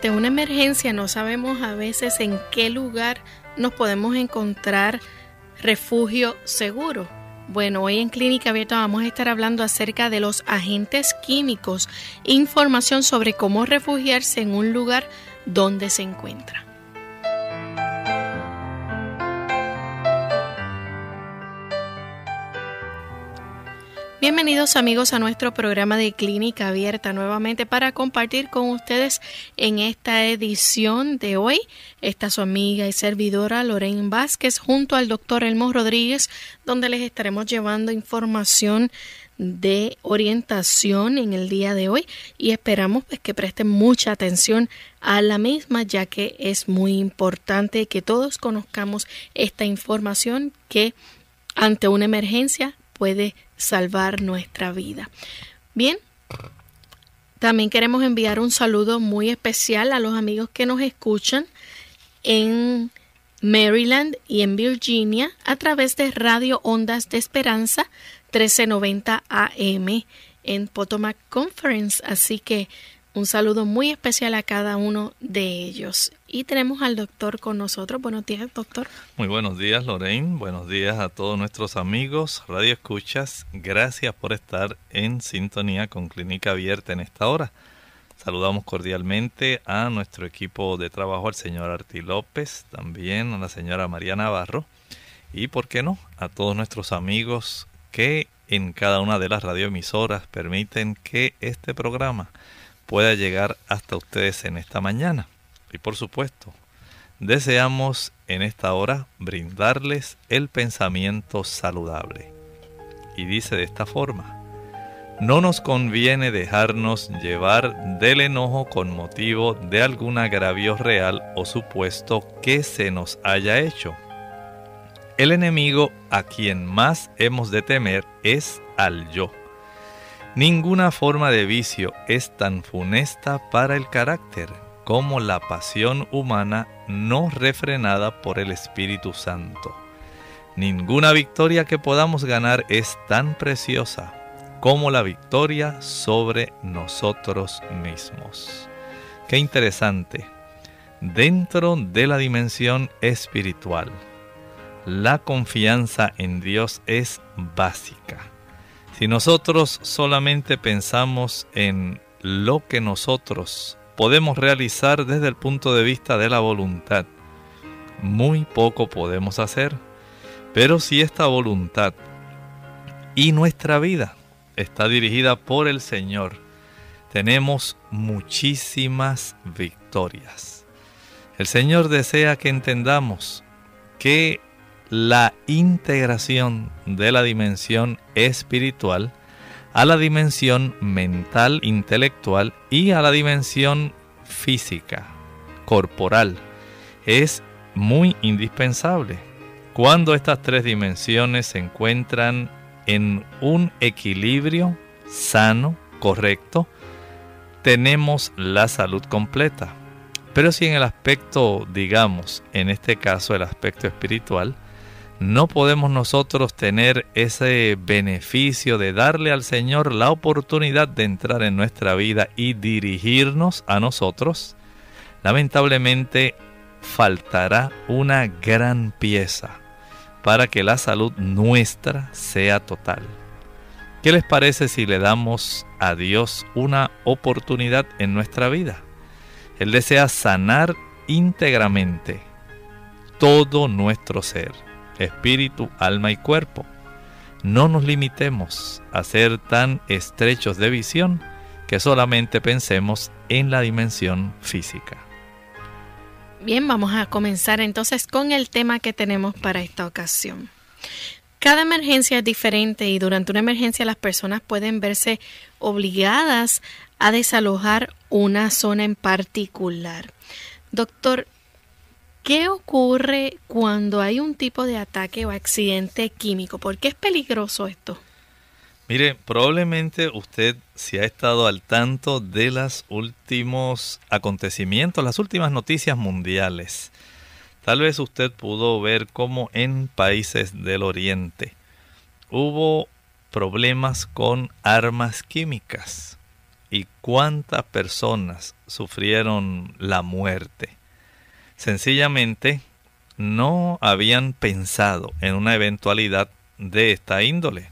Ante una emergencia no sabemos a veces en qué lugar nos podemos encontrar refugio seguro. Bueno, hoy en Clínica Abierta vamos a estar hablando acerca de los agentes químicos, información sobre cómo refugiarse en un lugar donde se encuentra. Bienvenidos amigos a nuestro programa de Clínica Abierta nuevamente para compartir con ustedes en esta edición de hoy. Está su amiga y servidora Lorraine Vázquez junto al doctor Elmo Rodríguez donde les estaremos llevando información de orientación en el día de hoy y esperamos pues, que presten mucha atención a la misma ya que es muy importante que todos conozcamos esta información que ante una emergencia puede salvar nuestra vida. Bien, también queremos enviar un saludo muy especial a los amigos que nos escuchan en Maryland y en Virginia a través de Radio Ondas de Esperanza 1390 AM en Potomac Conference. Así que un saludo muy especial a cada uno de ellos. Y tenemos al doctor con nosotros. Buenos días, doctor. Muy buenos días, Lorraine. Buenos días a todos nuestros amigos, Radio Escuchas. Gracias por estar en sintonía con Clínica Abierta en esta hora. Saludamos cordialmente a nuestro equipo de trabajo, al señor Arti López, también a la señora María Navarro y, ¿por qué no?, a todos nuestros amigos que en cada una de las radioemisoras permiten que este programa pueda llegar hasta ustedes en esta mañana. Y por supuesto, deseamos en esta hora brindarles el pensamiento saludable. Y dice de esta forma, no nos conviene dejarnos llevar del enojo con motivo de algún agravio real o supuesto que se nos haya hecho. El enemigo a quien más hemos de temer es al yo Ninguna forma de vicio es tan funesta para el carácter como la pasión humana no refrenada por el Espíritu Santo. Ninguna victoria que podamos ganar es tan preciosa como la victoria sobre nosotros mismos. Qué interesante. Dentro de la dimensión espiritual, la confianza en Dios es básica si nosotros solamente pensamos en lo que nosotros podemos realizar desde el punto de vista de la voluntad, muy poco podemos hacer. Pero si esta voluntad y nuestra vida está dirigida por el Señor, tenemos muchísimas victorias. El Señor desea que entendamos que la integración de la dimensión espiritual a la dimensión mental, intelectual y a la dimensión física, corporal. Es muy indispensable. Cuando estas tres dimensiones se encuentran en un equilibrio sano, correcto, tenemos la salud completa. Pero si en el aspecto, digamos, en este caso el aspecto espiritual, no podemos nosotros tener ese beneficio de darle al Señor la oportunidad de entrar en nuestra vida y dirigirnos a nosotros, lamentablemente faltará una gran pieza para que la salud nuestra sea total. ¿Qué les parece si le damos a Dios una oportunidad en nuestra vida? Él desea sanar íntegramente todo nuestro ser, espíritu, alma y cuerpo. No nos limitemos a ser tan estrechos de visión que solamente pensemos en la dimensión física. Bien, vamos a comenzar entonces con el tema que tenemos para esta ocasión. Cada emergencia es diferente y durante una emergencia las personas pueden verse obligadas a desalojar una zona en particular. Doctor, ¿qué ocurre cuando hay un tipo de ataque o accidente químico? ¿Por qué es peligroso esto? Mire, probablemente usted si ha estado al tanto de los últimos acontecimientos, las últimas noticias mundiales. Tal vez usted pudo ver cómo en países del Oriente hubo problemas con armas químicas y cuántas personas sufrieron la muerte. Sencillamente no habían pensado en una eventualidad de esta índole.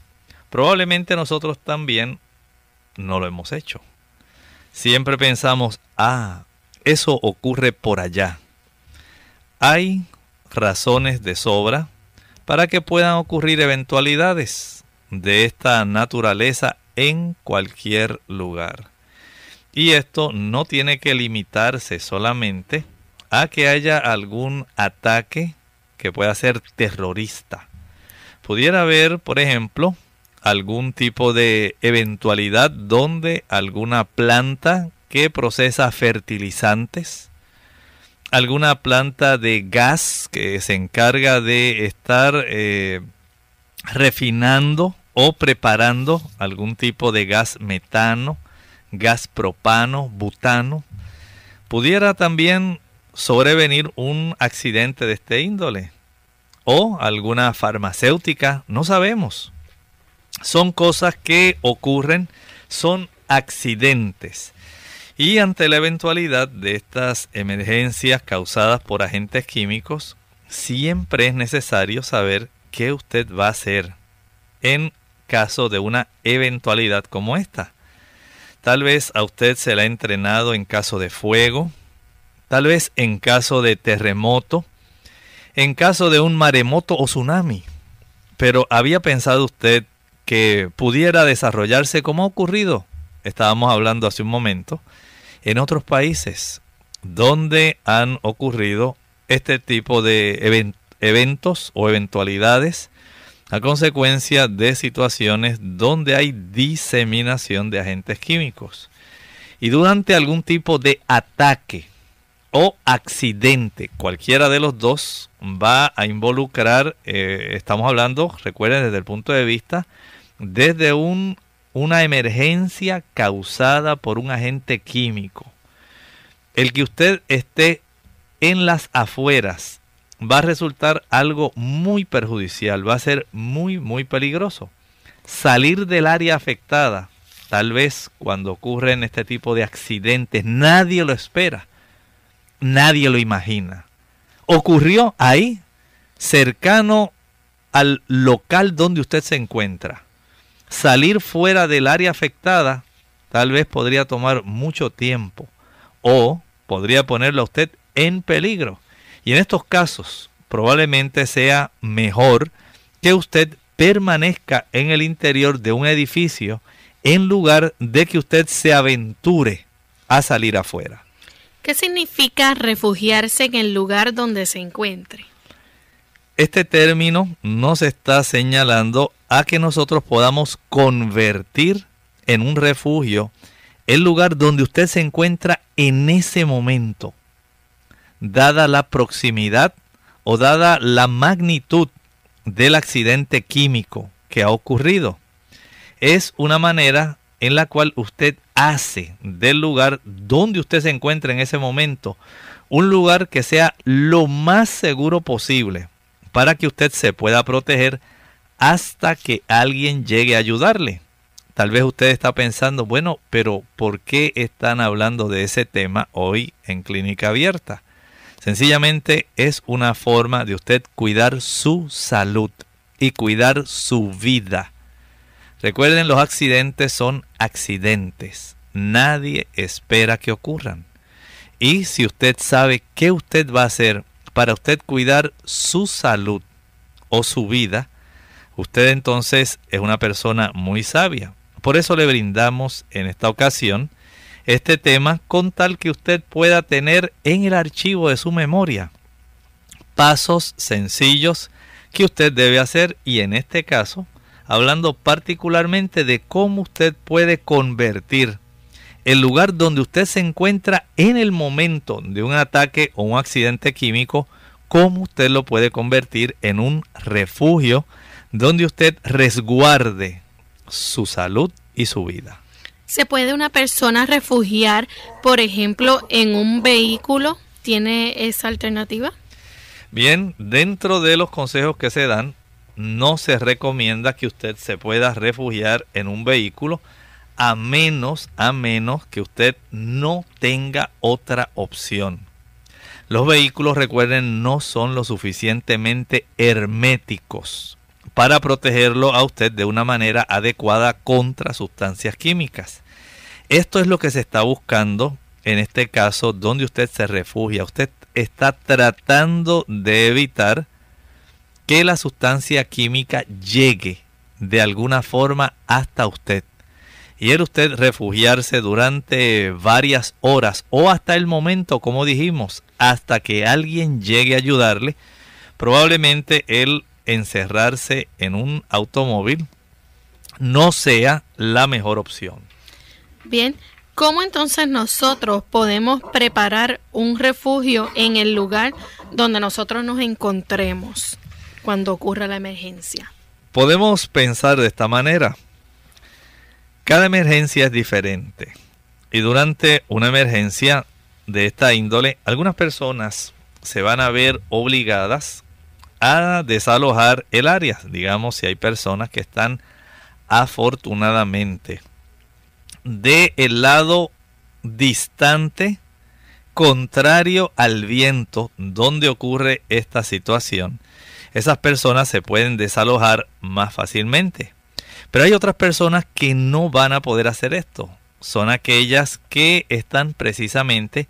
Probablemente nosotros también no lo hemos hecho. Siempre pensamos, ah, eso ocurre por allá. Hay razones de sobra para que puedan ocurrir eventualidades de esta naturaleza en cualquier lugar. Y esto no tiene que limitarse solamente a que haya algún ataque que pueda ser terrorista. Pudiera haber, por ejemplo, algún tipo de eventualidad donde alguna planta que procesa fertilizantes, alguna planta de gas que se encarga de estar eh, refinando o preparando algún tipo de gas metano, gas propano, butano, pudiera también sobrevenir un accidente de este índole o alguna farmacéutica, no sabemos son cosas que ocurren, son accidentes. Y ante la eventualidad de estas emergencias causadas por agentes químicos, siempre es necesario saber qué usted va a hacer en caso de una eventualidad como esta. Tal vez a usted se le ha entrenado en caso de fuego, tal vez en caso de terremoto, en caso de un maremoto o tsunami. Pero ¿había pensado usted que pudiera desarrollarse como ha ocurrido, estábamos hablando hace un momento, en otros países donde han ocurrido este tipo de eventos o eventualidades a consecuencia de situaciones donde hay diseminación de agentes químicos. Y durante algún tipo de ataque o accidente, cualquiera de los dos va a involucrar, eh, estamos hablando, recuerden, desde el punto de vista desde un, una emergencia causada por un agente químico. El que usted esté en las afueras va a resultar algo muy perjudicial, va a ser muy, muy peligroso. Salir del área afectada, tal vez cuando ocurren este tipo de accidentes, nadie lo espera, nadie lo imagina. Ocurrió ahí, cercano al local donde usted se encuentra salir fuera del área afectada tal vez podría tomar mucho tiempo o podría ponerlo a usted en peligro. Y en estos casos probablemente sea mejor que usted permanezca en el interior de un edificio en lugar de que usted se aventure a salir afuera. ¿Qué significa refugiarse en el lugar donde se encuentre? Este término nos está señalando a que nosotros podamos convertir en un refugio el lugar donde usted se encuentra en ese momento, dada la proximidad o dada la magnitud del accidente químico que ha ocurrido. Es una manera en la cual usted hace del lugar donde usted se encuentra en ese momento un lugar que sea lo más seguro posible para que usted se pueda proteger hasta que alguien llegue a ayudarle. Tal vez usted está pensando, bueno, pero ¿por qué están hablando de ese tema hoy en clínica abierta? Sencillamente es una forma de usted cuidar su salud y cuidar su vida. Recuerden, los accidentes son accidentes. Nadie espera que ocurran. Y si usted sabe qué usted va a hacer para usted cuidar su salud o su vida, usted entonces es una persona muy sabia. Por eso le brindamos en esta ocasión este tema con tal que usted pueda tener en el archivo de su memoria pasos sencillos que usted debe hacer y en este caso hablando particularmente de cómo usted puede convertir el lugar donde usted se encuentra en el momento de un ataque o un accidente químico, cómo usted lo puede convertir en un refugio donde usted resguarde su salud y su vida. ¿Se puede una persona refugiar, por ejemplo, en un vehículo? ¿Tiene esa alternativa? Bien, dentro de los consejos que se dan, no se recomienda que usted se pueda refugiar en un vehículo a menos, a menos que usted no tenga otra opción. Los vehículos, recuerden, no son lo suficientemente herméticos para protegerlo a usted de una manera adecuada contra sustancias químicas. Esto es lo que se está buscando en este caso donde usted se refugia. Usted está tratando de evitar que la sustancia química llegue de alguna forma hasta usted. Y el usted refugiarse durante varias horas o hasta el momento, como dijimos, hasta que alguien llegue a ayudarle, probablemente el encerrarse en un automóvil no sea la mejor opción. Bien, ¿cómo entonces nosotros podemos preparar un refugio en el lugar donde nosotros nos encontremos? Cuando ocurra la emergencia? Podemos pensar de esta manera. Cada emergencia es diferente. Y durante una emergencia de esta índole, algunas personas se van a ver obligadas a desalojar el área. Digamos, si hay personas que están afortunadamente de el lado distante contrario al viento donde ocurre esta situación esas personas se pueden desalojar más fácilmente. Pero hay otras personas que no van a poder hacer esto. Son aquellas que están precisamente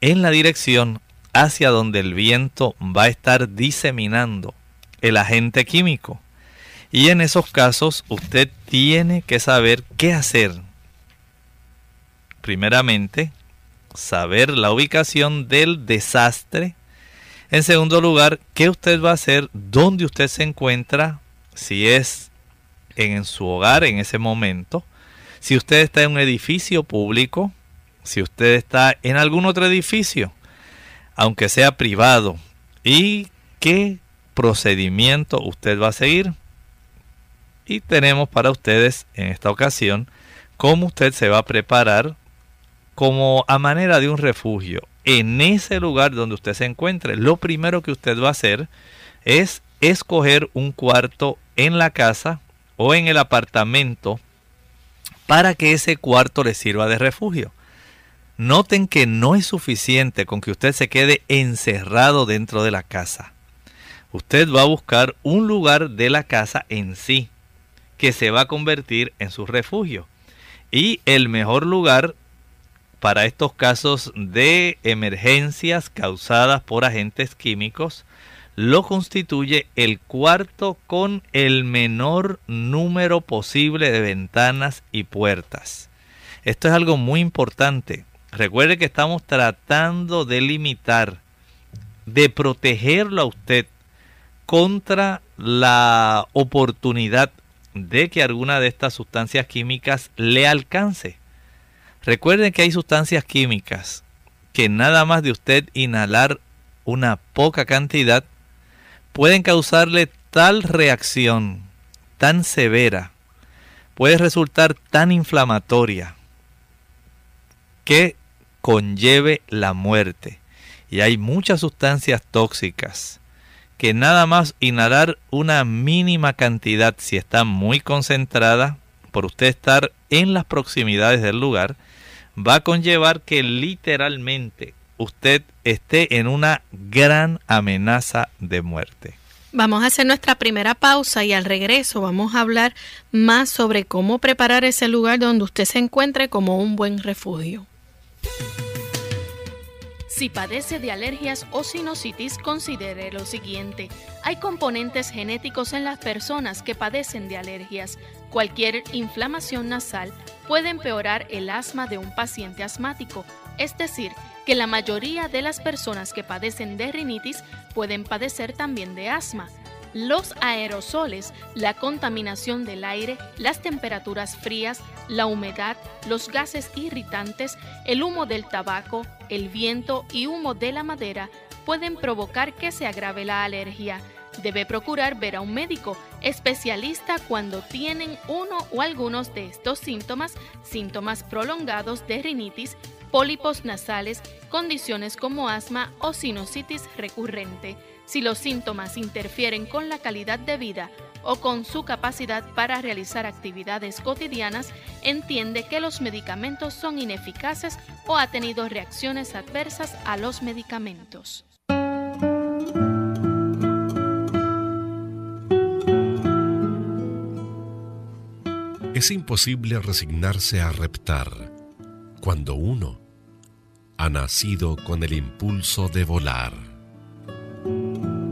en la dirección hacia donde el viento va a estar diseminando el agente químico. Y en esos casos usted tiene que saber qué hacer. Primeramente, saber la ubicación del desastre en segundo lugar, ¿qué usted va a hacer? ¿Dónde usted se encuentra? Si es en su hogar en ese momento. Si usted está en un edificio público. Si usted está en algún otro edificio. Aunque sea privado. ¿Y qué procedimiento usted va a seguir? Y tenemos para ustedes en esta ocasión cómo usted se va a preparar como a manera de un refugio en ese lugar donde usted se encuentre. Lo primero que usted va a hacer es escoger un cuarto en la casa o en el apartamento para que ese cuarto le sirva de refugio. Noten que no es suficiente con que usted se quede encerrado dentro de la casa. Usted va a buscar un lugar de la casa en sí que se va a convertir en su refugio. Y el mejor lugar para estos casos de emergencias causadas por agentes químicos lo constituye el cuarto con el menor número posible de ventanas y puertas. Esto es algo muy importante. Recuerde que estamos tratando de limitar, de protegerlo a usted contra la oportunidad de que alguna de estas sustancias químicas le alcance. Recuerden que hay sustancias químicas que nada más de usted inhalar una poca cantidad pueden causarle tal reacción tan severa, puede resultar tan inflamatoria que conlleve la muerte. Y hay muchas sustancias tóxicas que nada más inhalar una mínima cantidad, si está muy concentrada, por usted estar en las proximidades del lugar, va a conllevar que literalmente usted esté en una gran amenaza de muerte. Vamos a hacer nuestra primera pausa y al regreso vamos a hablar más sobre cómo preparar ese lugar donde usted se encuentre como un buen refugio. Si padece de alergias o sinusitis, considere lo siguiente. Hay componentes genéticos en las personas que padecen de alergias. Cualquier inflamación nasal puede empeorar el asma de un paciente asmático, es decir, que la mayoría de las personas que padecen de rinitis pueden padecer también de asma. Los aerosoles, la contaminación del aire, las temperaturas frías, la humedad, los gases irritantes, el humo del tabaco, el viento y humo de la madera pueden provocar que se agrave la alergia. Debe procurar ver a un médico especialista cuando tienen uno o algunos de estos síntomas, síntomas prolongados de rinitis, pólipos nasales, condiciones como asma o sinusitis recurrente. Si los síntomas interfieren con la calidad de vida o con su capacidad para realizar actividades cotidianas, entiende que los medicamentos son ineficaces o ha tenido reacciones adversas a los medicamentos. Es imposible resignarse a reptar cuando uno ha nacido con el impulso de volar. Thank you.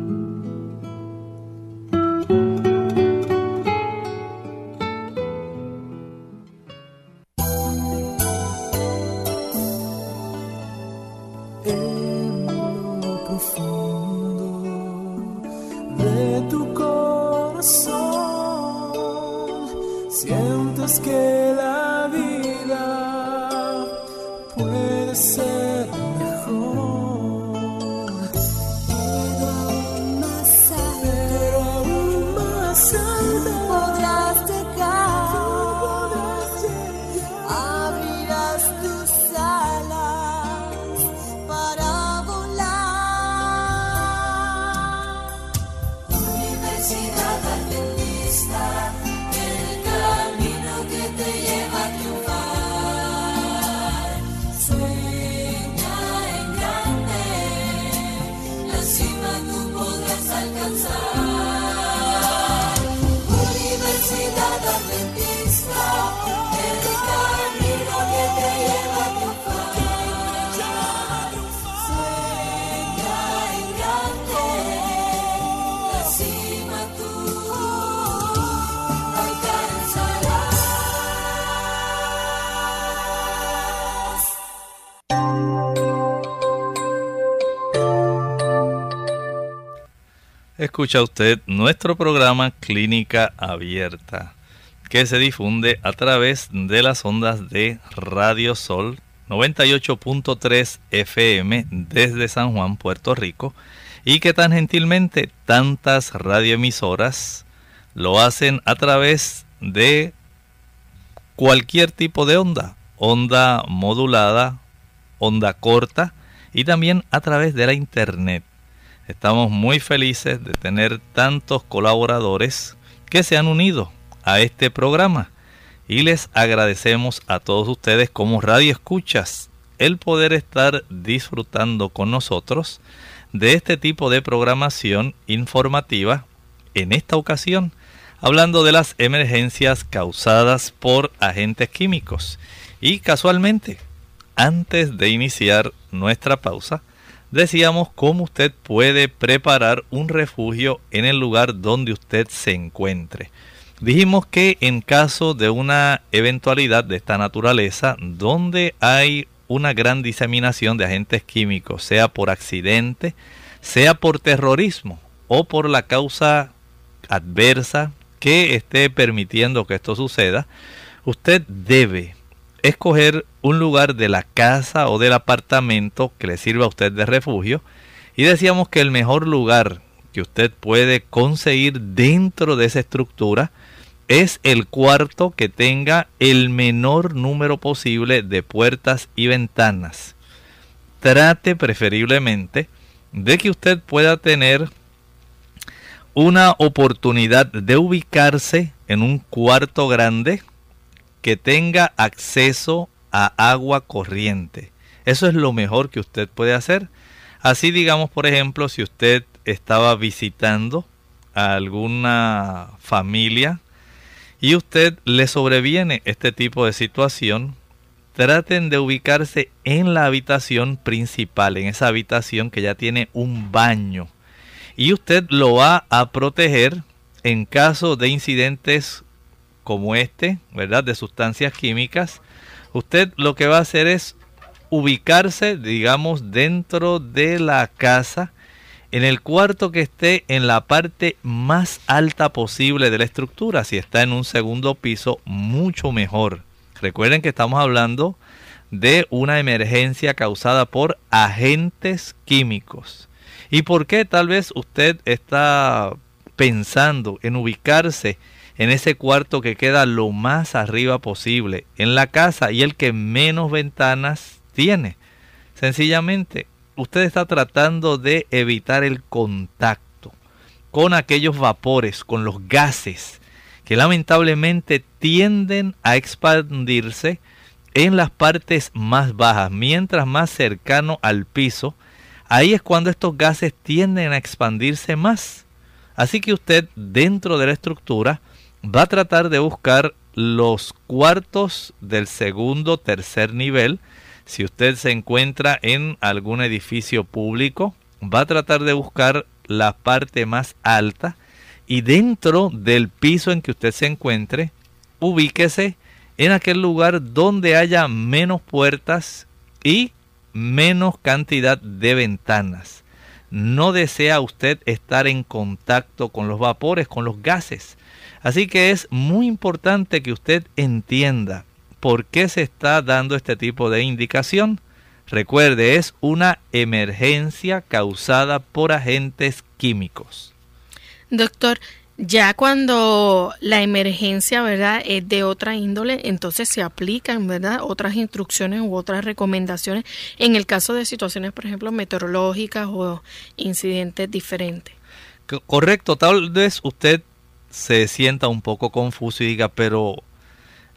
Escucha usted nuestro programa Clínica Abierta, que se difunde a través de las ondas de Radio Sol 98.3 FM desde San Juan, Puerto Rico, y que tan gentilmente tantas radioemisoras lo hacen a través de cualquier tipo de onda, onda modulada, onda corta y también a través de la internet. Estamos muy felices de tener tantos colaboradores que se han unido a este programa. Y les agradecemos a todos ustedes como radio escuchas el poder estar disfrutando con nosotros de este tipo de programación informativa en esta ocasión hablando de las emergencias causadas por agentes químicos. Y casualmente antes de iniciar nuestra pausa decíamos cómo usted puede preparar un refugio en el lugar donde usted se encuentre. Dijimos que en caso de una eventualidad de esta naturaleza, donde hay una gran diseminación de agentes químicos, sea por accidente, sea por terrorismo o por la causa adversa que esté permitiendo que esto suceda, usted debe escoger un lugar de la casa o del apartamento que le sirva a usted de refugio. Y decíamos que el mejor lugar que usted puede conseguir dentro de esa estructura es el cuarto que tenga el menor número posible de puertas y ventanas. Trate preferiblemente de que usted pueda tener una oportunidad de ubicarse en un cuarto grande que tenga acceso a agua corriente. Eso es lo mejor que usted puede hacer. Así digamos, por ejemplo, si usted estaba visitando a alguna familia y usted le sobreviene este tipo de situación, traten de ubicarse en la habitación principal, en esa habitación que ya tiene un baño. Y usted lo va a proteger en caso de incidentes como este, ¿verdad? De sustancias químicas. Usted lo que va a hacer es ubicarse, digamos, dentro de la casa, en el cuarto que esté en la parte más alta posible de la estructura. Si está en un segundo piso, mucho mejor. Recuerden que estamos hablando de una emergencia causada por agentes químicos. ¿Y por qué tal vez usted está pensando en ubicarse en ese cuarto que queda lo más arriba posible en la casa y el que menos ventanas tiene? Sencillamente, usted está tratando de evitar el contacto con aquellos vapores, con los gases que lamentablemente tienden a expandirse en las partes más bajas, mientras más cercano al piso, ahí es cuando estos gases tienden a expandirse más. Así que usted dentro de la estructura va a tratar de buscar los cuartos del segundo, tercer nivel. Si usted se encuentra en algún edificio público, va a tratar de buscar la parte más alta y dentro del piso en que usted se encuentre, ubíquese en aquel lugar donde haya menos puertas y menos cantidad de ventanas. No desea usted estar en contacto con los vapores, con los gases. Así que es muy importante que usted entienda por qué se está dando este tipo de indicación. Recuerde, es una emergencia causada por agentes químicos. Doctor, ya cuando la emergencia, ¿verdad?, es de otra índole, entonces se aplican, ¿verdad?, otras instrucciones u otras recomendaciones en el caso de situaciones, por ejemplo, meteorológicas o incidentes diferentes. Correcto, tal vez usted se sienta un poco confuso y diga, pero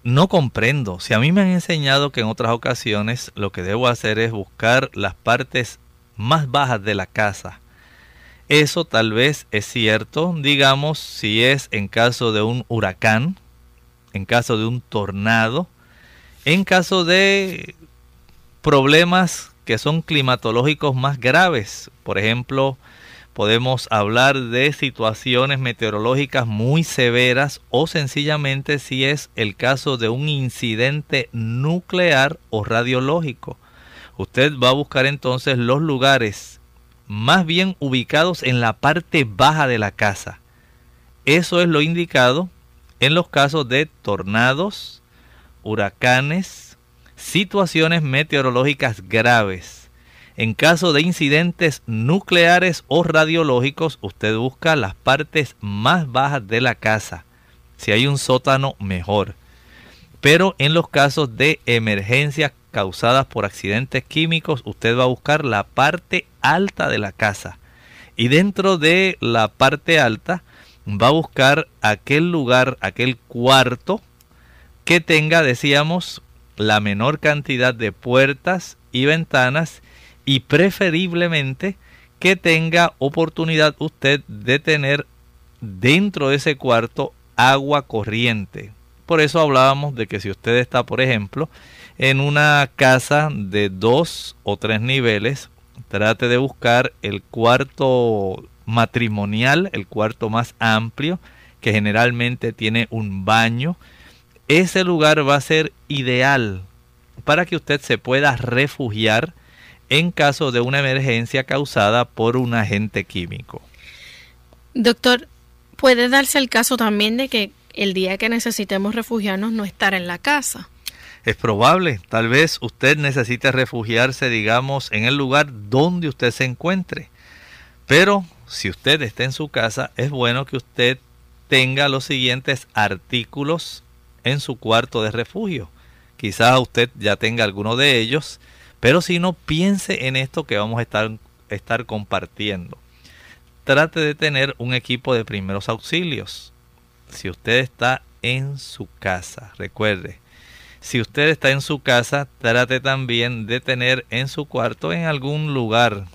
no comprendo. Si a mí me han enseñado que en otras ocasiones lo que debo hacer es buscar las partes más bajas de la casa eso tal vez es cierto, digamos, si es en caso de un huracán, en caso de un tornado, en caso de problemas que son climatológicos más graves. Por ejemplo, podemos hablar de situaciones meteorológicas muy severas o sencillamente si es el caso de un incidente nuclear o radiológico. Usted va a buscar entonces los lugares más bien ubicados en la parte baja de la casa. Eso es lo indicado en los casos de tornados, huracanes, situaciones meteorológicas graves. En caso de incidentes nucleares o radiológicos, usted busca las partes más bajas de la casa. Si hay un sótano, mejor. Pero en los casos de emergencias causadas por accidentes químicos, usted va a buscar la parte alta de la casa. Y dentro de la parte alta va a buscar aquel lugar, aquel cuarto que tenga, decíamos, la menor cantidad de puertas y ventanas y preferiblemente que tenga oportunidad usted de tener dentro de ese cuarto agua corriente. Por eso hablábamos de que si usted está, por ejemplo, en una casa de dos o tres niveles, trate de buscar el cuarto matrimonial, el cuarto más amplio, que generalmente tiene un baño. Ese lugar va a ser ideal para que usted se pueda refugiar en caso de una emergencia causada por un agente químico. Doctor, puede darse el caso también de que el día que necesitemos refugiarnos no estar en la casa. Es probable, tal vez usted necesite refugiarse, digamos, en el lugar donde usted se encuentre. Pero si usted está en su casa, es bueno que usted tenga los siguientes artículos en su cuarto de refugio. Quizás usted ya tenga alguno de ellos, pero si no, piense en esto que vamos a estar, estar compartiendo. Trate de tener un equipo de primeros auxilios. Si usted está en su casa, recuerde, si usted está en su casa, trate también de tener en su cuarto, en algún lugar,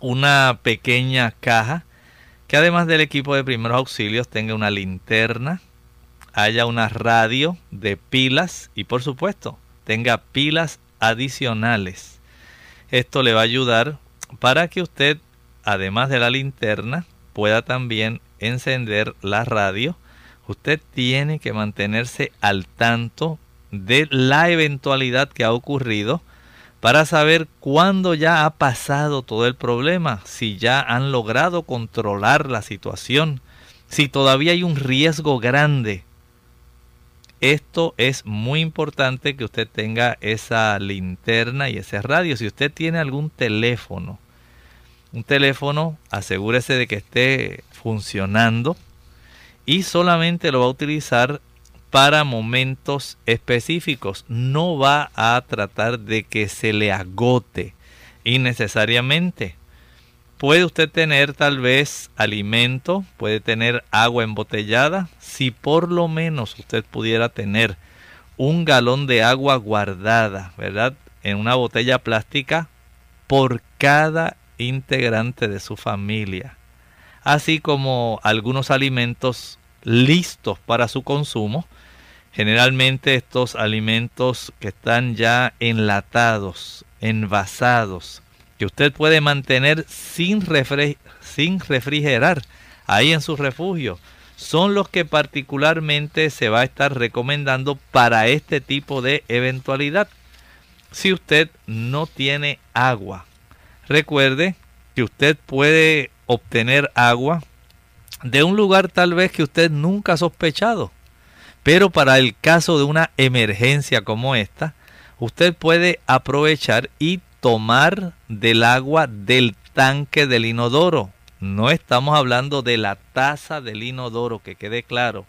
una pequeña caja que además del equipo de primeros auxilios tenga una linterna, haya una radio de pilas y por supuesto tenga pilas adicionales. Esto le va a ayudar para que usted, además de la linterna, pueda también encender la radio. Usted tiene que mantenerse al tanto de la eventualidad que ha ocurrido para saber cuándo ya ha pasado todo el problema, si ya han logrado controlar la situación, si todavía hay un riesgo grande. Esto es muy importante que usted tenga esa linterna y ese radio. Si usted tiene algún teléfono, un teléfono, asegúrese de que esté funcionando y solamente lo va a utilizar para momentos específicos. No va a tratar de que se le agote innecesariamente. Puede usted tener tal vez alimento, puede tener agua embotellada. Si por lo menos usted pudiera tener un galón de agua guardada, ¿verdad? En una botella plástica por cada integrante de su familia. Así como algunos alimentos listos para su consumo. Generalmente estos alimentos que están ya enlatados, envasados, que usted puede mantener sin, sin refrigerar ahí en su refugio, son los que particularmente se va a estar recomendando para este tipo de eventualidad. Si usted no tiene agua, recuerde que usted puede obtener agua de un lugar tal vez que usted nunca ha sospechado. Pero para el caso de una emergencia como esta, usted puede aprovechar y tomar del agua del tanque del inodoro. No estamos hablando de la taza del inodoro, que quede claro.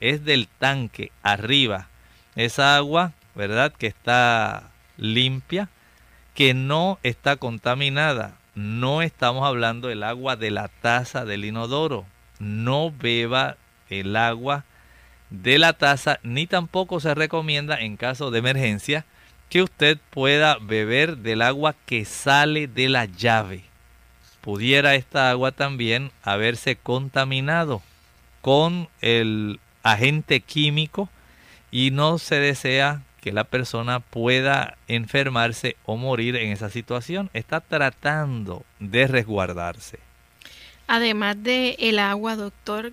Es del tanque arriba. Esa agua, ¿verdad? Que está limpia, que no está contaminada. No estamos hablando del agua de la taza del inodoro. No beba el agua de la taza, ni tampoco se recomienda en caso de emergencia que usted pueda beber del agua que sale de la llave. Pudiera esta agua también haberse contaminado con el agente químico y no se desea que la persona pueda enfermarse o morir en esa situación. Está tratando de resguardarse. Además de el agua, doctor,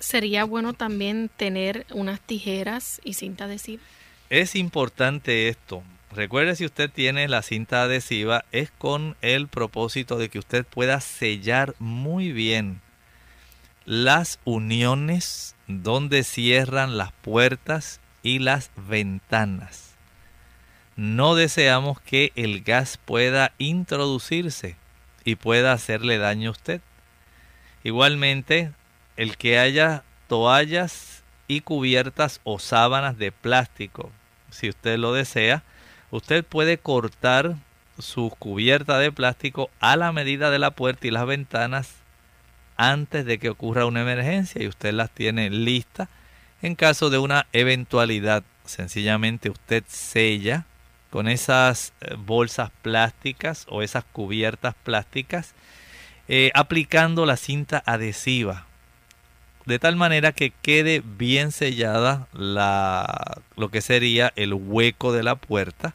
sería bueno también tener unas tijeras y cinta adhesiva. Es importante esto. Recuerde si usted tiene la cinta adhesiva es con el propósito de que usted pueda sellar muy bien las uniones donde cierran las puertas y las ventanas. No deseamos que el gas pueda introducirse y pueda hacerle daño a usted. Igualmente, el que haya toallas y cubiertas o sábanas de plástico, si usted lo desea, usted puede cortar su cubierta de plástico a la medida de la puerta y las ventanas antes de que ocurra una emergencia y usted las tiene listas en caso de una eventualidad. Sencillamente usted sella con esas eh, bolsas plásticas o esas cubiertas plásticas eh, aplicando la cinta adhesiva de tal manera que quede bien sellada la, lo que sería el hueco de la puerta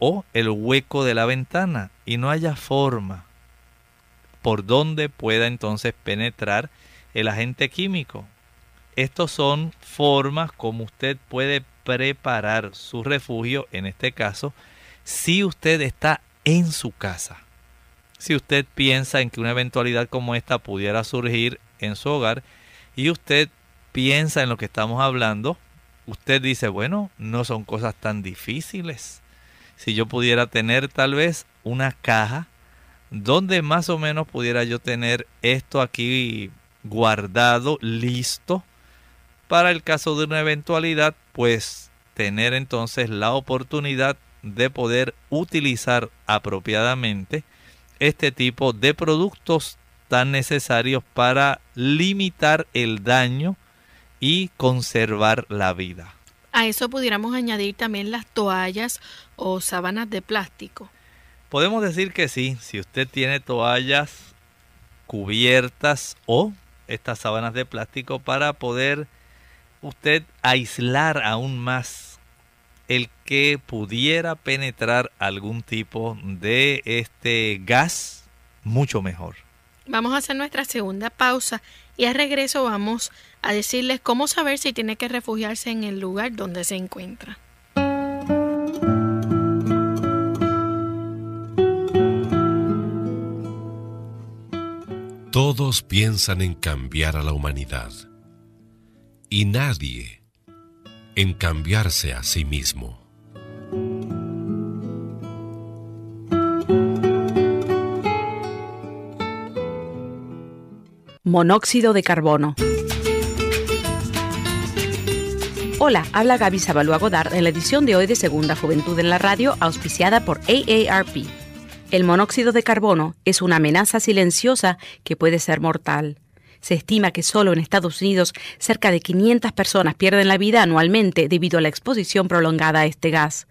o el hueco de la ventana y no haya forma por donde pueda entonces penetrar el agente químico. Estos son formas como usted puede preparar su refugio, en este caso, si usted está en su casa. Si usted piensa en que una eventualidad como esta pudiera surgir en su hogar, y usted piensa en lo que estamos hablando, usted dice, bueno, no son cosas tan difíciles. Si yo pudiera tener tal vez una caja donde más o menos pudiera yo tener esto aquí guardado, listo, para el caso de una eventualidad, pues tener entonces la oportunidad de poder utilizar apropiadamente este tipo de productos tan necesarios para limitar el daño y conservar la vida. A eso pudiéramos añadir también las toallas o sábanas de plástico. Podemos decir que sí, si usted tiene toallas cubiertas o estas sábanas de plástico para poder usted aislar aún más el que pudiera penetrar algún tipo de este gas, mucho mejor. Vamos a hacer nuestra segunda pausa y al regreso vamos a decirles cómo saber si tiene que refugiarse en el lugar donde se encuentra. Todos piensan en cambiar a la humanidad y nadie en cambiarse a sí mismo. Monóxido de carbono. Hola, habla Gaby Zabalúa Godard en la edición de hoy de Segunda Juventud en la Radio, auspiciada por AARP. El monóxido de carbono es una amenaza silenciosa que puede ser mortal. Se estima que solo en Estados Unidos cerca de 500 personas pierden la vida anualmente debido a la exposición prolongada a este gas.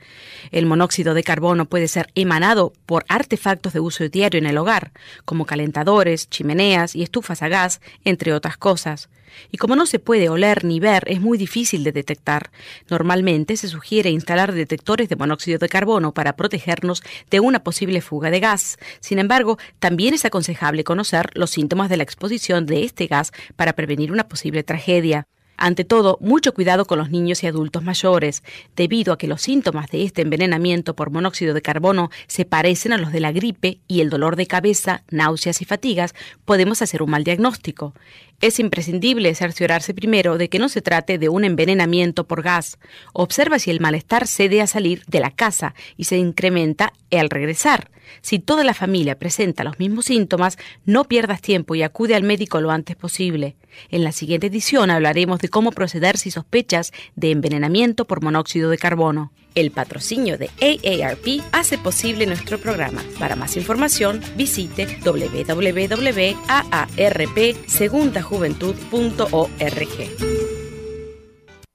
El monóxido de carbono puede ser emanado por artefactos de uso diario en el hogar, como calentadores, chimeneas y estufas a gas, entre otras cosas. Y como no se puede oler ni ver, es muy difícil de detectar. Normalmente se sugiere instalar detectores de monóxido de carbono para protegernos de una posible fuga de gas. Sin embargo, también es aconsejable conocer los síntomas de la exposición de este gas para prevenir una posible tragedia. Ante todo, mucho cuidado con los niños y adultos mayores, debido a que los síntomas de este envenenamiento por monóxido de carbono se parecen a los de la gripe y el dolor de cabeza, náuseas y fatigas, podemos hacer un mal diagnóstico. Es imprescindible cerciorarse primero de que no se trate de un envenenamiento por gas. Observa si el malestar cede a salir de la casa y se incrementa al regresar. Si toda la familia presenta los mismos síntomas, no pierdas tiempo y acude al médico lo antes posible. En la siguiente edición hablaremos de cómo proceder si sospechas de envenenamiento por monóxido de carbono. El patrocinio de AARP hace posible nuestro programa. Para más información, visite www.aarpsegundajuventud.org.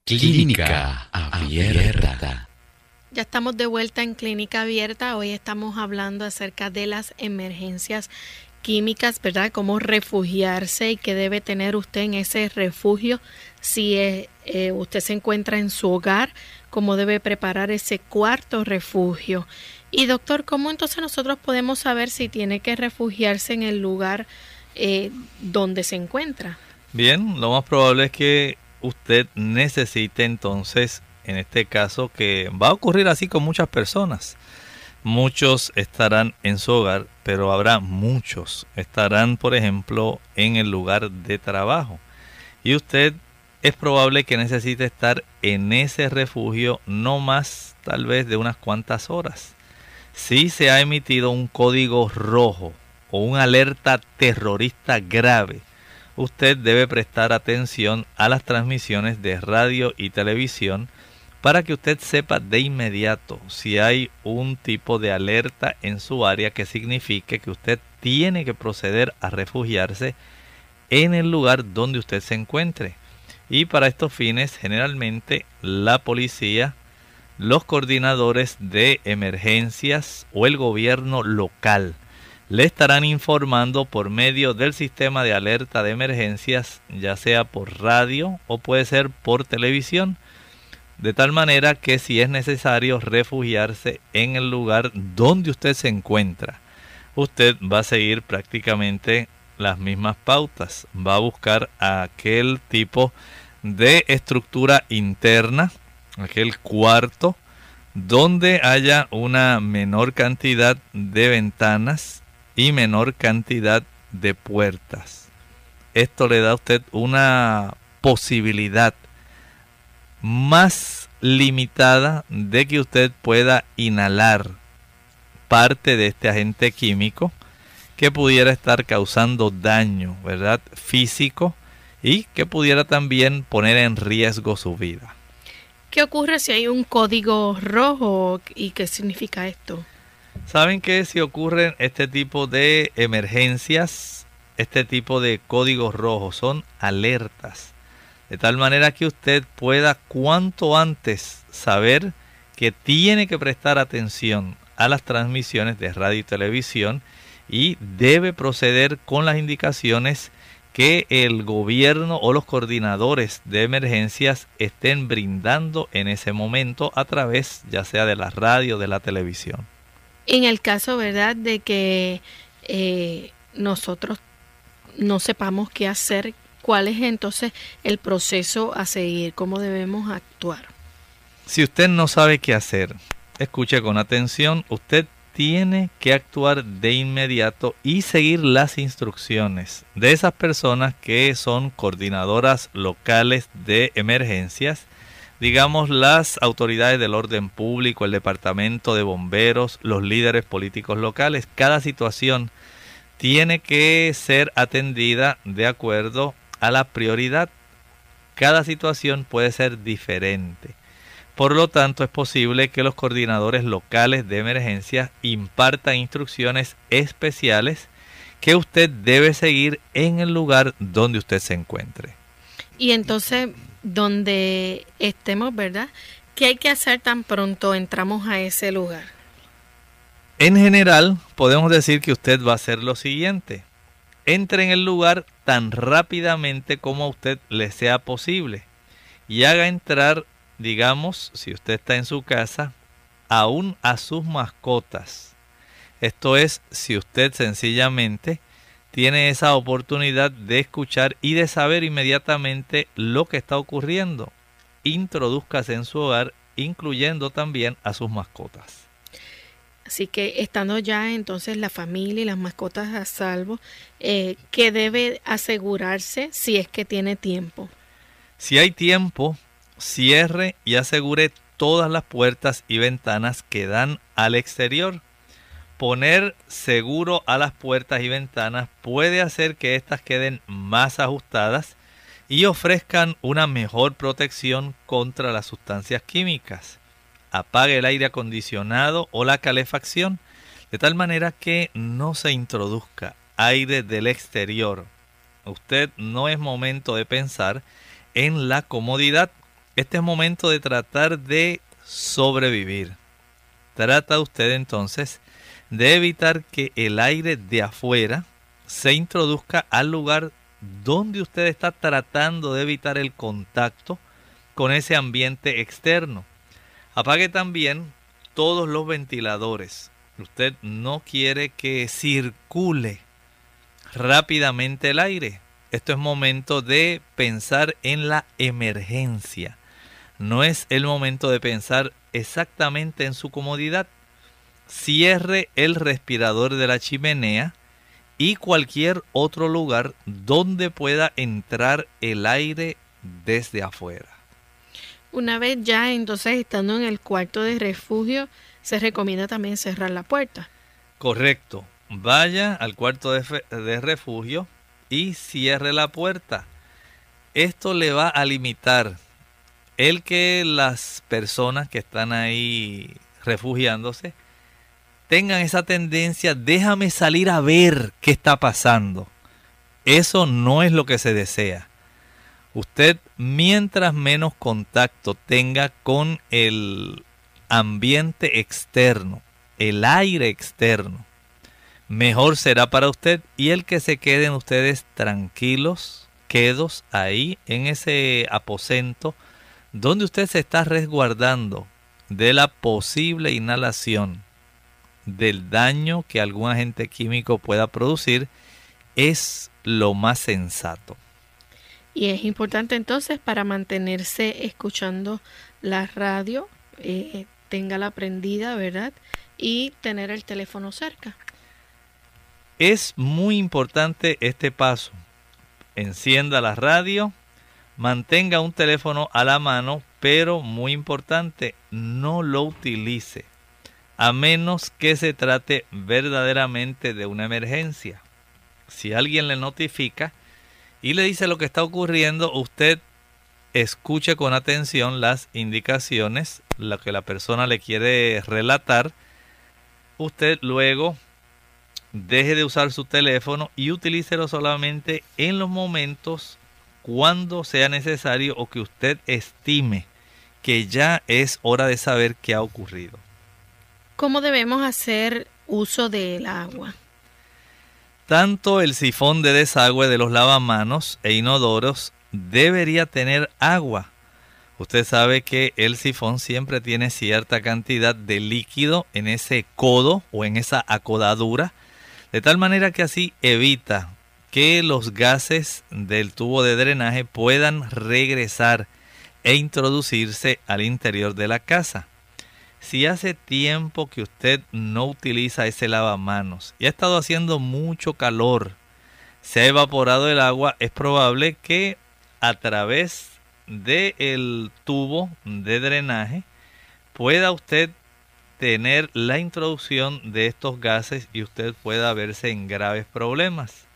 Clínica Abierta. Ya estamos de vuelta en Clínica Abierta. Hoy estamos hablando acerca de las emergencias químicas, ¿verdad? Cómo refugiarse y qué debe tener usted en ese refugio si eh, usted se encuentra en su hogar, cómo debe preparar ese cuarto refugio. Y doctor, ¿cómo entonces nosotros podemos saber si tiene que refugiarse en el lugar eh, donde se encuentra? Bien, lo más probable es que usted necesite entonces en este caso que va a ocurrir así con muchas personas. Muchos estarán en su hogar, pero habrá muchos estarán, por ejemplo, en el lugar de trabajo. Y usted es probable que necesite estar en ese refugio no más tal vez de unas cuantas horas. Si se ha emitido un código rojo o una alerta terrorista grave, usted debe prestar atención a las transmisiones de radio y televisión para que usted sepa de inmediato si hay un tipo de alerta en su área que signifique que usted tiene que proceder a refugiarse en el lugar donde usted se encuentre. Y para estos fines, generalmente la policía, los coordinadores de emergencias o el gobierno local le estarán informando por medio del sistema de alerta de emergencias, ya sea por radio o puede ser por televisión de tal manera que si es necesario refugiarse en el lugar donde usted se encuentra, usted va a seguir prácticamente las mismas pautas, va a buscar aquel tipo de estructura interna, aquel cuarto, donde haya una menor cantidad de ventanas y menor cantidad de puertas. Esto le da a usted una posibilidad más limitada de que usted pueda inhalar parte de este agente químico que pudiera estar causando daño, ¿verdad? Físico y que pudiera también poner en riesgo su vida. ¿Qué ocurre si hay un código rojo y qué significa esto? Saben que si ocurren este tipo de emergencias, este tipo de códigos rojos son alertas de tal manera que usted pueda cuanto antes saber que tiene que prestar atención a las transmisiones de radio y televisión y debe proceder con las indicaciones que el gobierno o los coordinadores de emergencias estén brindando en ese momento a través ya sea de la radio o de la televisión. En el caso, ¿verdad?, de que eh, nosotros no sepamos qué hacer, ¿cuál es entonces el proceso a seguir? ¿Cómo debemos actuar? Si usted no sabe qué hacer, escuche con atención, usted tiene que actuar de inmediato y seguir las instrucciones de esas personas que son coordinadoras locales de emergencias, digamos las autoridades del orden público, el departamento de bomberos, los líderes políticos locales. Cada situación tiene que ser atendida de acuerdo a la prioridad. Cada situación puede ser diferente. Por lo tanto, es posible que los coordinadores locales de emergencia impartan instrucciones especiales que usted debe seguir en el lugar donde usted se encuentre. Y entonces, donde estemos, ¿verdad? ¿Qué hay que hacer tan pronto entramos a ese lugar? En general, podemos decir que usted va a hacer lo siguiente. Entre en el lugar tan rápidamente como a usted le sea posible y haga entrar digamos, si usted está en su casa, aún a sus mascotas. Esto es, si usted sencillamente tiene esa oportunidad de escuchar y de saber inmediatamente lo que está ocurriendo. Introduzcase en su hogar, incluyendo también a sus mascotas. Así que estando ya entonces la familia y las mascotas a salvo, eh, ¿qué debe asegurarse si es que tiene tiempo? Si hay tiempo, cierre y asegure todas las puertas y ventanas que dan al exterior. Poner seguro a las puertas y ventanas puede hacer que éstas queden más ajustadas y ofrezcan una mejor protección contra las sustancias químicas. Apague el aire acondicionado o la calefacción de tal manera que no se introduzca aire del exterior. Usted no es momento de pensar en la comodidad este es momento de tratar de sobrevivir. Trata usted entonces de evitar que el aire de afuera se introduzca al lugar donde usted está tratando de evitar el contacto con ese ambiente externo. Apague también todos los ventiladores. Usted no quiere que circule rápidamente el aire. Esto es momento de pensar en la emergencia no es el momento de pensar exactamente en su comodidad. Cierre el respirador de la chimenea y cualquier otro lugar donde pueda entrar el aire desde afuera. Una vez ya entonces estando en el cuarto de refugio, se recomienda también cerrar la puerta. Correcto. Vaya al cuarto de, de refugio y cierre la puerta. Esto le va a limitar el que las personas que están ahí refugiándose tengan esa tendencia, déjame salir a ver qué está pasando. Eso no es lo que se desea. Usted, mientras menos contacto tenga con el ambiente externo, el aire externo, mejor será para usted y el que se queden ustedes tranquilos, quedos ahí en ese aposento donde usted se está resguardando de la posible inhalación del daño que algún agente químico pueda producir, es lo más sensato. Y es importante entonces para mantenerse escuchando la radio, eh, tenga la prendida, ¿verdad? Y tener el teléfono cerca. Es muy importante este paso. Encienda la radio, Mantenga un teléfono a la mano, pero muy importante, no lo utilice, a menos que se trate verdaderamente de una emergencia. Si alguien le notifica y le dice lo que está ocurriendo, usted escuche con atención las indicaciones, lo que la persona le quiere relatar. Usted luego deje de usar su teléfono y utilícelo solamente en los momentos cuando sea necesario o que usted estime que ya es hora de saber qué ha ocurrido. ¿Cómo debemos hacer uso del agua? Tanto el sifón de desagüe de los lavamanos e inodoros debería tener agua. Usted sabe que el sifón siempre tiene cierta cantidad de líquido en ese codo o en esa acodadura, de tal manera que así evita que los gases del tubo de drenaje puedan regresar e introducirse al interior de la casa. Si hace tiempo que usted no utiliza ese lavamanos y ha estado haciendo mucho calor, se ha evaporado el agua, es probable que a través del tubo de drenaje pueda usted tener la introducción de estos gases y usted pueda verse en graves problemas.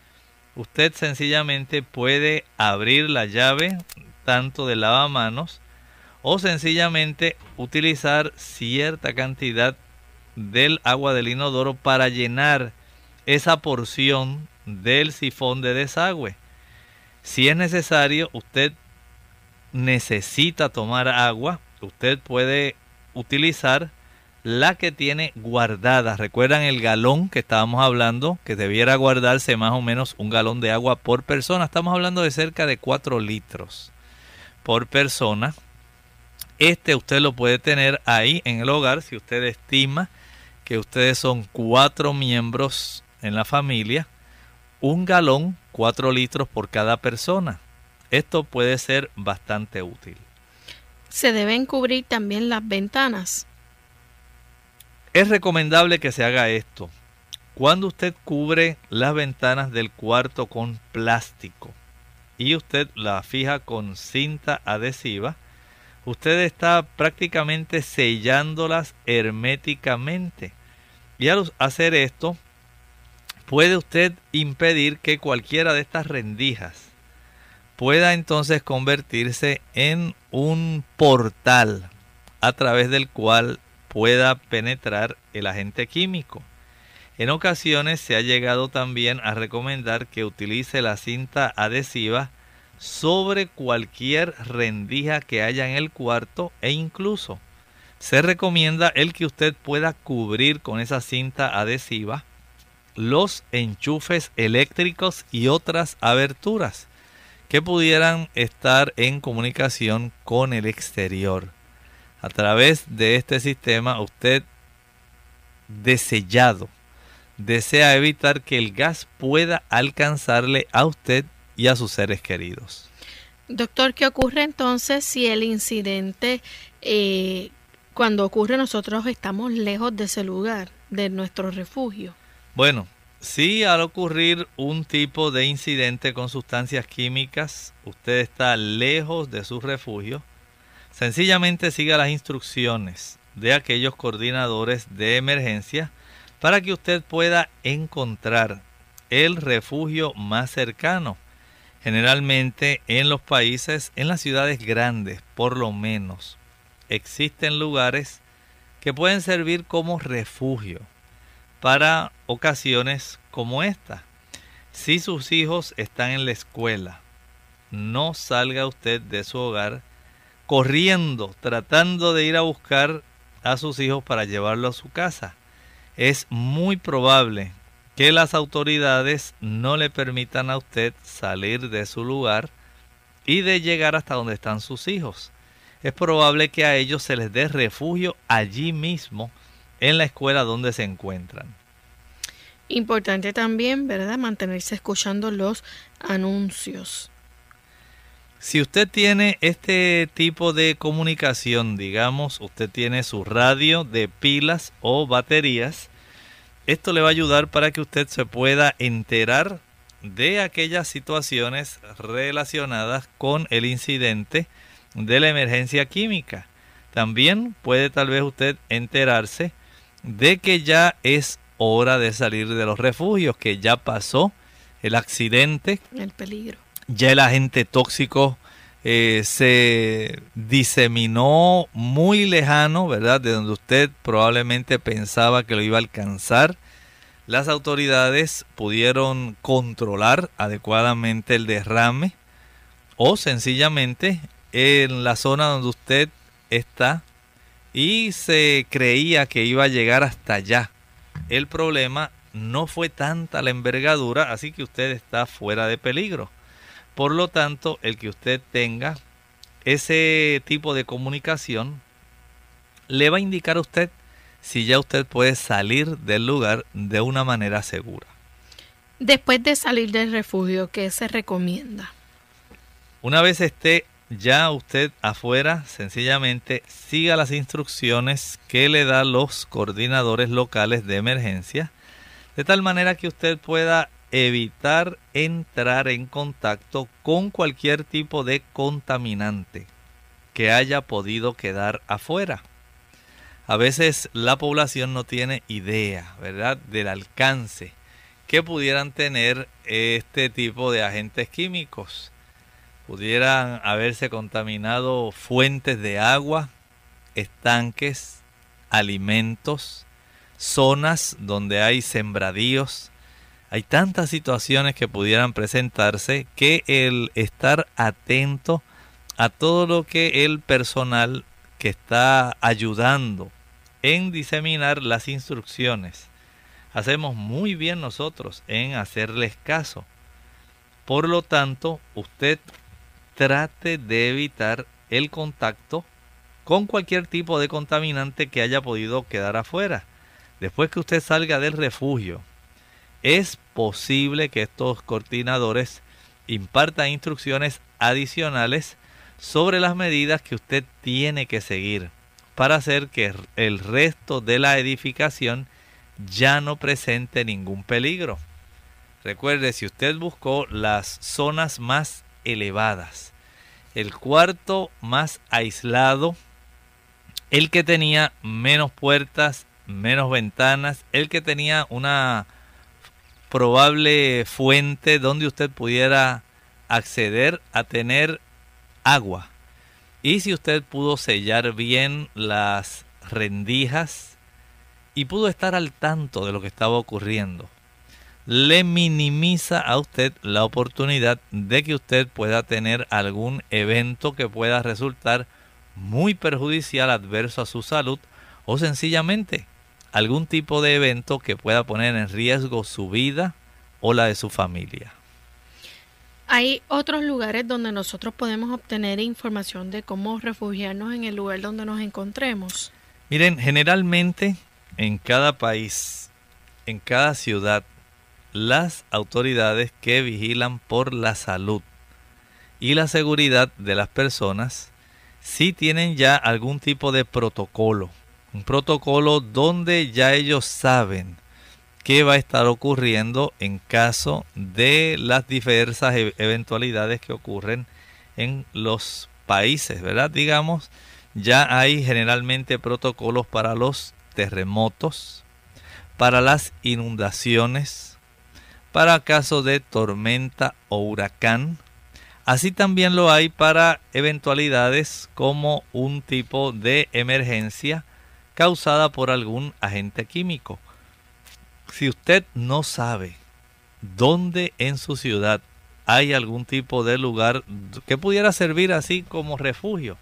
Usted sencillamente puede abrir la llave tanto de lavamanos o sencillamente utilizar cierta cantidad del agua del inodoro para llenar esa porción del sifón de desagüe. Si es necesario, usted necesita tomar agua, usted puede utilizar la que tiene guardada. ¿Recuerdan el galón que estábamos hablando? Que debiera guardarse más o menos un galón de agua por persona. Estamos hablando de cerca de 4 litros por persona. Este usted lo puede tener ahí en el hogar si usted estima que ustedes son cuatro miembros en la familia. Un galón, cuatro litros por cada persona. Esto puede ser bastante útil. ¿Se deben cubrir también las ventanas? Es recomendable que se haga esto. Cuando usted cubre las ventanas del cuarto con plástico, y usted la fija con cinta adhesiva, usted está prácticamente sellándolas herméticamente. Y al hacer esto, puede usted impedir que cualquiera de estas rendijas pueda entonces convertirse en un portal a través del cual pueda penetrar el agente químico. En ocasiones se ha llegado también a recomendar que utilice la cinta adhesiva sobre cualquier rendija que haya en el cuarto e incluso se recomienda el que usted pueda cubrir con esa cinta adhesiva los enchufes eléctricos y otras aberturas que pudieran estar en comunicación con el exterior. A través de este sistema usted desellado desea evitar que el gas pueda alcanzarle a usted y a sus seres queridos. Doctor, ¿qué ocurre entonces si el incidente, eh, cuando ocurre nosotros estamos lejos de ese lugar, de nuestro refugio? Bueno, si al ocurrir un tipo de incidente con sustancias químicas, usted está lejos de su refugio, sencillamente siga las instrucciones de aquellos coordinadores de emergencia para que usted pueda encontrar el refugio más cercano. Generalmente en los países, en las ciudades grandes por lo menos, existen lugares que pueden servir como refugio para ocasiones como esta. Si sus hijos están en la escuela, no salga usted de su hogar corriendo, tratando de ir a buscar a sus hijos para llevarlo a su casa es muy probable que las autoridades no le permitan a usted salir de su lugar y de llegar hasta donde están sus hijos. Es probable que a ellos se les dé refugio allí mismo en la escuela donde se encuentran. Importante también, ¿verdad? Mantenerse escuchando los anuncios. Si usted tiene este tipo de comunicación, digamos, usted tiene su radio de pilas o baterías, esto le va a ayudar para que usted se pueda enterar de aquellas situaciones relacionadas con el incidente de la emergencia química. También puede tal vez usted enterarse de que ya es hora de salir de los refugios, que ya pasó el accidente, el peligro ya el agente tóxico eh, se diseminó muy lejano, ¿verdad? De donde usted probablemente pensaba que lo iba a alcanzar. Las autoridades pudieron controlar adecuadamente el derrame o sencillamente en la zona donde usted está y se creía que iba a llegar hasta allá. El problema no fue tanta la envergadura, así que usted está fuera de peligro. Por lo tanto, el que usted tenga ese tipo de comunicación le va a indicar a usted si ya usted puede salir del lugar de una manera segura. Después de salir del refugio, ¿qué se recomienda? Una vez esté ya usted afuera, sencillamente siga las instrucciones que le dan los coordinadores locales de emergencia, de tal manera que usted pueda evitar entrar en contacto con cualquier tipo de contaminante que haya podido quedar afuera. A veces la población no tiene idea, ¿verdad?, del alcance que pudieran tener este tipo de agentes químicos pudieran haberse contaminado fuentes de agua, estanques, alimentos, zonas donde hay sembradíos. Hay tantas situaciones que pudieran presentarse que el estar atento a todo lo que el personal que está ayudando en diseminar las instrucciones, hacemos muy bien nosotros en hacerles caso. Por lo tanto, usted trate de evitar el contacto con cualquier tipo de contaminante que haya podido quedar afuera. Después que usted salga del refugio, es posible que estos coordinadores impartan instrucciones adicionales sobre las medidas que usted tiene que seguir para hacer que el resto de la edificación ya no presente ningún peligro. Recuerde, si usted buscó las zonas más elevadas. El cuarto más aislado, el que tenía menos puertas, menos ventanas, el que tenía una probable fuente donde usted pudiera acceder a tener agua. Y si usted pudo sellar bien las rendijas y pudo estar al tanto de lo que estaba ocurriendo le minimiza a usted la oportunidad de que usted pueda tener algún evento que pueda resultar muy perjudicial, adverso a su salud o sencillamente algún tipo de evento que pueda poner en riesgo su vida o la de su familia. Hay otros lugares donde nosotros podemos obtener información de cómo refugiarnos en el lugar donde nos encontremos. Miren, generalmente en cada país, en cada ciudad, las autoridades que vigilan por la salud y la seguridad de las personas si tienen ya algún tipo de protocolo, un protocolo donde ya ellos saben qué va a estar ocurriendo en caso de las diversas e-, eventualidades que ocurren en los países, ¿verdad? Digamos, ya hay generalmente protocolos para los terremotos, para las inundaciones, para casos de tormenta o huracán. Así también lo hay para eventualidades como un tipo de emergencia causada por algún agente químico. Si usted no sabe dónde en su ciudad hay algún tipo de lugar que pudiera servir así como refugio,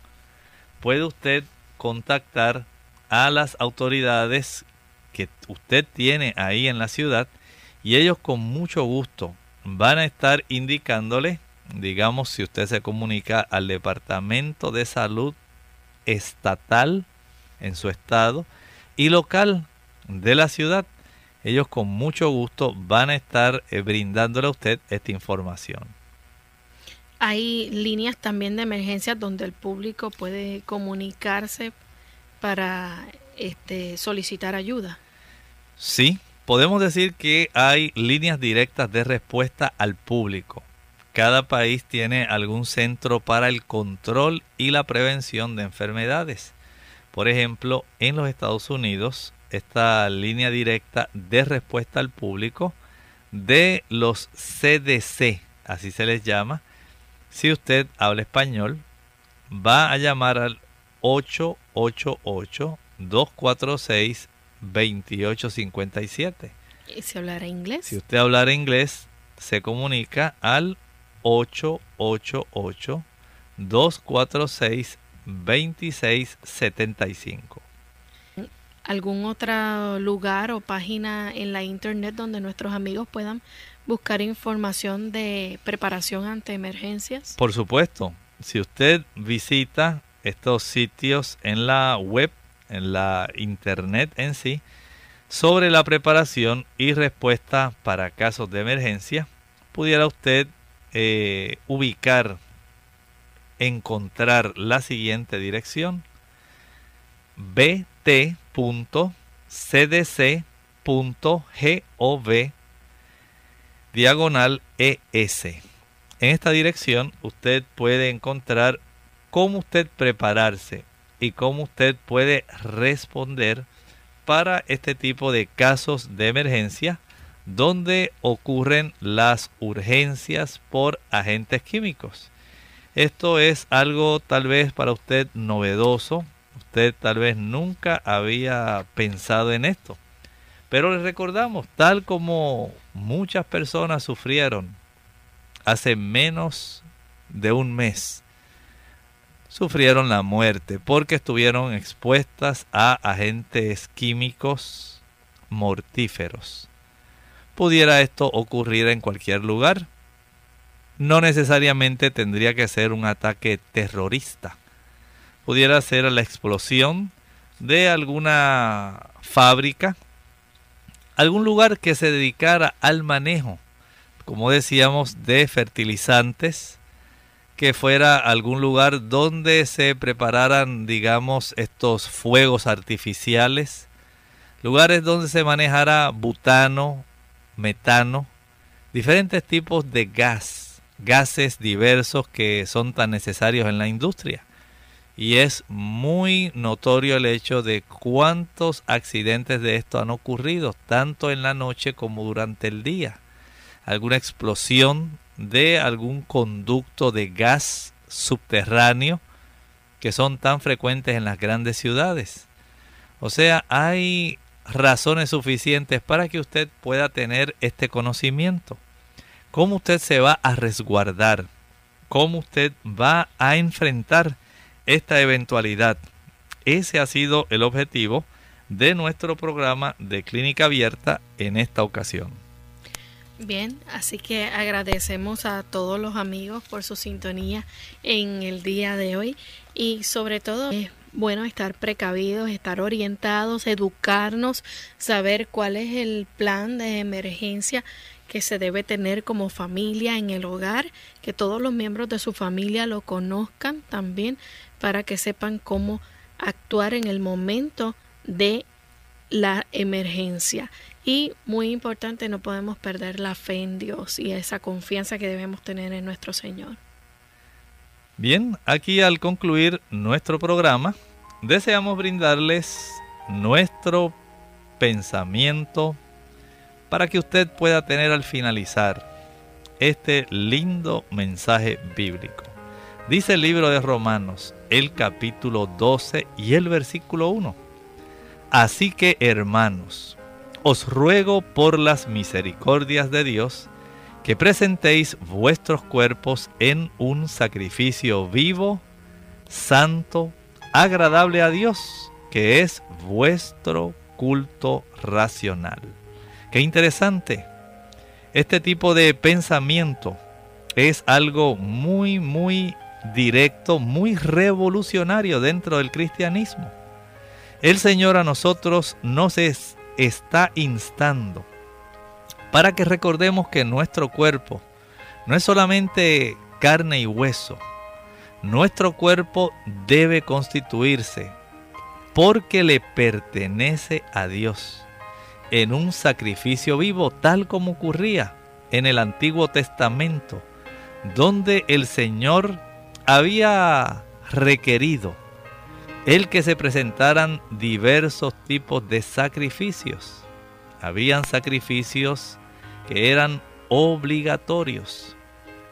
puede usted contactar a las autoridades que usted tiene ahí en la ciudad y ellos con mucho gusto van a estar indicándole, digamos, si usted se comunica al Departamento de Salud estatal en su estado y local de la ciudad, ellos con mucho gusto van a estar eh, brindándole a usted esta información. Hay líneas también de emergencias donde el público puede comunicarse para este, solicitar ayuda. Sí, Podemos decir que hay líneas directas de respuesta al público. Cada país tiene algún centro para el control y la prevención de enfermedades. Por ejemplo, en los Estados Unidos, esta línea directa de respuesta al público de los CDC, así se les llama, si usted habla español, va a llamar al 888 246 2857. ¿Y si hablara inglés? Si usted hablara inglés, se comunica al 888 246 2675. algún otro lugar o página en la internet donde nuestros amigos puedan buscar información de preparación ante emergencias? Por supuesto, si usted visita estos sitios en la web, en la internet en sí, sobre la preparación y respuesta para casos de emergencia, pudiera usted eh, ubicar, encontrar la siguiente dirección bt.cdc.gov diagonal ES. En esta dirección usted puede encontrar cómo usted prepararse y cómo usted puede responder para este tipo de casos de emergencia donde ocurren las urgencias por agentes químicos. Esto es algo tal vez para usted novedoso, usted tal vez nunca había pensado en esto. Pero le recordamos, tal como muchas personas sufrieron hace menos de un mes, sufrieron la muerte porque estuvieron expuestas a agentes químicos mortíferos. ¿Pudiera esto ocurrir en cualquier lugar? No necesariamente tendría que ser un ataque terrorista. Pudiera ser la explosión de alguna fábrica, algún lugar que se dedicara al manejo, como decíamos, de fertilizantes, que fuera algún lugar donde se prepararan, digamos, estos fuegos artificiales, lugares donde se manejara butano, metano, diferentes tipos de gas, gases diversos que son tan necesarios en la industria. Y es muy notorio el hecho de cuántos accidentes de esto han ocurrido, tanto en la noche como durante el día. Alguna explosión de algún conducto de gas subterráneo que son tan frecuentes en las grandes ciudades. O sea, hay razones suficientes para que usted pueda tener este conocimiento. ¿Cómo usted se va a resguardar? ¿Cómo usted va a enfrentar esta eventualidad? Ese ha sido el objetivo de nuestro programa de clínica abierta en esta ocasión. Bien, así que agradecemos a todos los amigos por su sintonía en el día de hoy y sobre todo bueno estar precavidos, estar orientados, educarnos, saber cuál es el plan de emergencia que se debe tener como familia en el hogar, que todos los miembros de su familia lo conozcan también para que sepan cómo actuar en el momento de la emergencia. Y muy importante, no podemos perder la fe en Dios y esa confianza que debemos tener en nuestro Señor. Bien, aquí al concluir nuestro programa, deseamos brindarles nuestro pensamiento para que usted pueda tener al finalizar este lindo mensaje bíblico. Dice el libro de Romanos, el capítulo 12 y el versículo 1. Así que hermanos, os ruego por las misericordias de Dios, que presentéis vuestros cuerpos en un sacrificio vivo, santo, agradable a Dios, que es vuestro culto racional. Qué interesante. Este tipo de pensamiento es algo muy, muy directo, muy revolucionario dentro del cristianismo. El Señor a nosotros nos está instando para que recordemos que nuestro cuerpo no es solamente carne y hueso. Nuestro cuerpo debe constituirse porque le pertenece a Dios en un sacrificio vivo tal como ocurría en el Antiguo Testamento, donde el Señor había requerido el que se presentaran diversos tipos de sacrificios habían sacrificios que eran obligatorios.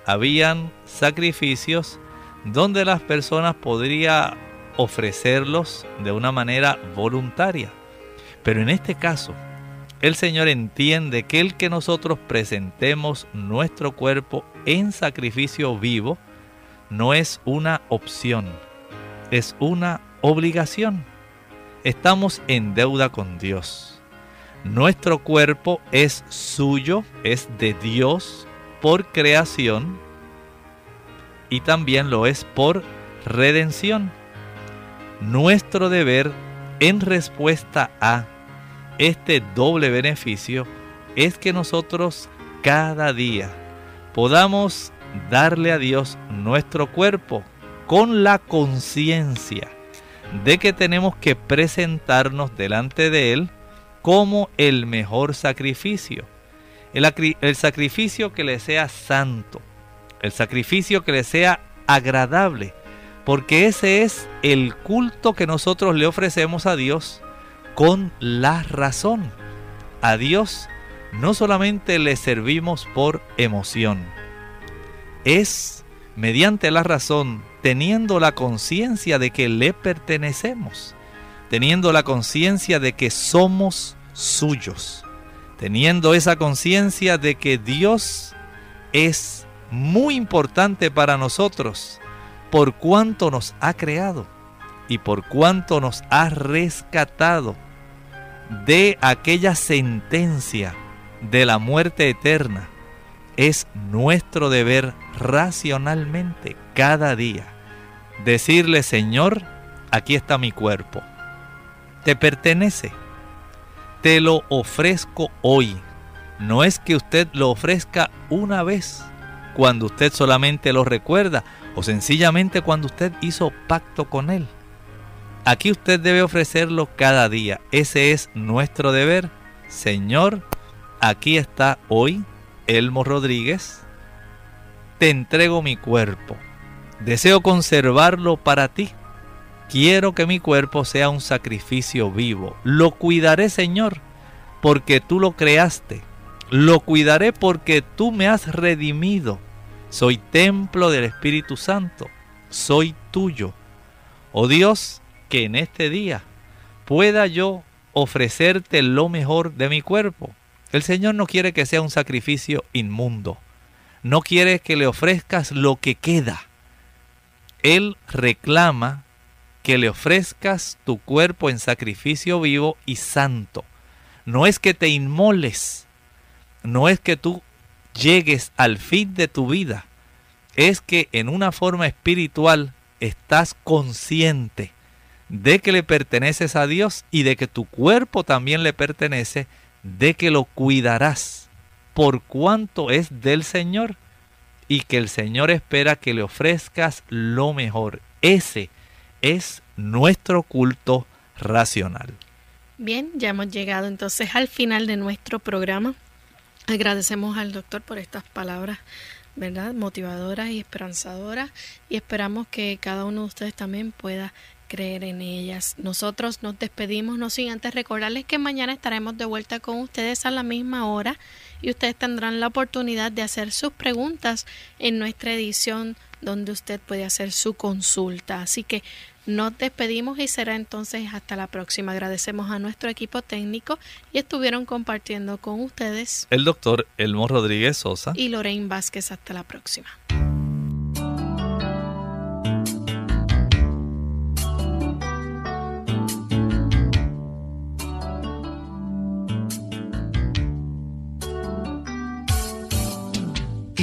Habían sacrificios donde las personas podrían ofrecerlos de una manera voluntaria. Pero en este caso, el Señor entiende que el que nosotros presentemos nuestro cuerpo en sacrificio vivo no es una opción, es una obligación. estamos en deuda con Dios. Nuestro cuerpo es suyo, es de Dios por creación y también lo es por redención. Nuestro deber en respuesta a este doble beneficio es que nosotros cada día podamos darle a Dios nuestro cuerpo con la conciencia de que tenemos que presentarnos delante de Él como el mejor sacrificio. El, sacrificio que le sea santo, el sacrificio que le sea agradable, porque ese es el culto que nosotros le ofrecemos a Dios con la razón. A Dios no solamente le servimos por emoción, es mediante la razón, teniendo la conciencia de que le pertenecemos, teniendo la conciencia de que somos suyos, teniendo esa conciencia de que Dios es muy importante para nosotros por cuanto nos ha creado y por cuanto nos ha rescatado de aquella sentencia de la muerte eterna, es nuestro deber racionalmente cada día decirle, Señor, aquí está mi cuerpo, te pertenece, te lo ofrezco hoy. No es que usted lo ofrezca una vez, cuando usted solamente lo recuerda, o sencillamente cuando usted hizo pacto con Él. Aquí usted debe ofrecerlo cada día. Ese es nuestro deber. Señor, aquí está hoy Elmo Rodríguez. Te entrego mi cuerpo. Deseo conservarlo para ti. Quiero que mi cuerpo sea un sacrificio vivo. Lo cuidaré, Señor, porque tú lo creaste. Lo cuidaré porque tú me has redimido. Soy templo del Espíritu Santo. Soy tuyo. Oh Dios, que en este día pueda yo ofrecerte lo mejor de mi cuerpo. El Señor no quiere que sea un sacrificio inmundo. No quiere que le ofrezcas lo que queda. Él reclama que le ofrezcas tu cuerpo en sacrificio vivo y santo. No es que te inmoles, no es que tú llegues al fin de tu vida, es que en una forma espiritual estás consciente de que le perteneces a Dios y de que tu cuerpo también le pertenece, de que lo cuidarás por cuanto es del Señor y que el Señor espera que le ofrezcas lo mejor. Ese es nuestro culto racional. Bien, ya hemos llegado entonces al final de nuestro programa. Agradecemos al doctor por estas palabras ¿verdad? motivadoras y esperanzadoras y esperamos que cada uno de ustedes también pueda creer en ellas. Nosotros nos despedimos, no sin antes recordarles que mañana estaremos de vuelta con ustedes a la misma hora y ustedes tendrán la oportunidad de hacer sus preguntas en nuestra edición donde usted puede hacer su consulta. Así que nos despedimos y será entonces hasta la próxima. Agradecemos a nuestro equipo técnico y estuvieron compartiendo con ustedes el doctor Elmo Rodríguez Sosa y Lorraine Vázquez. Hasta la próxima.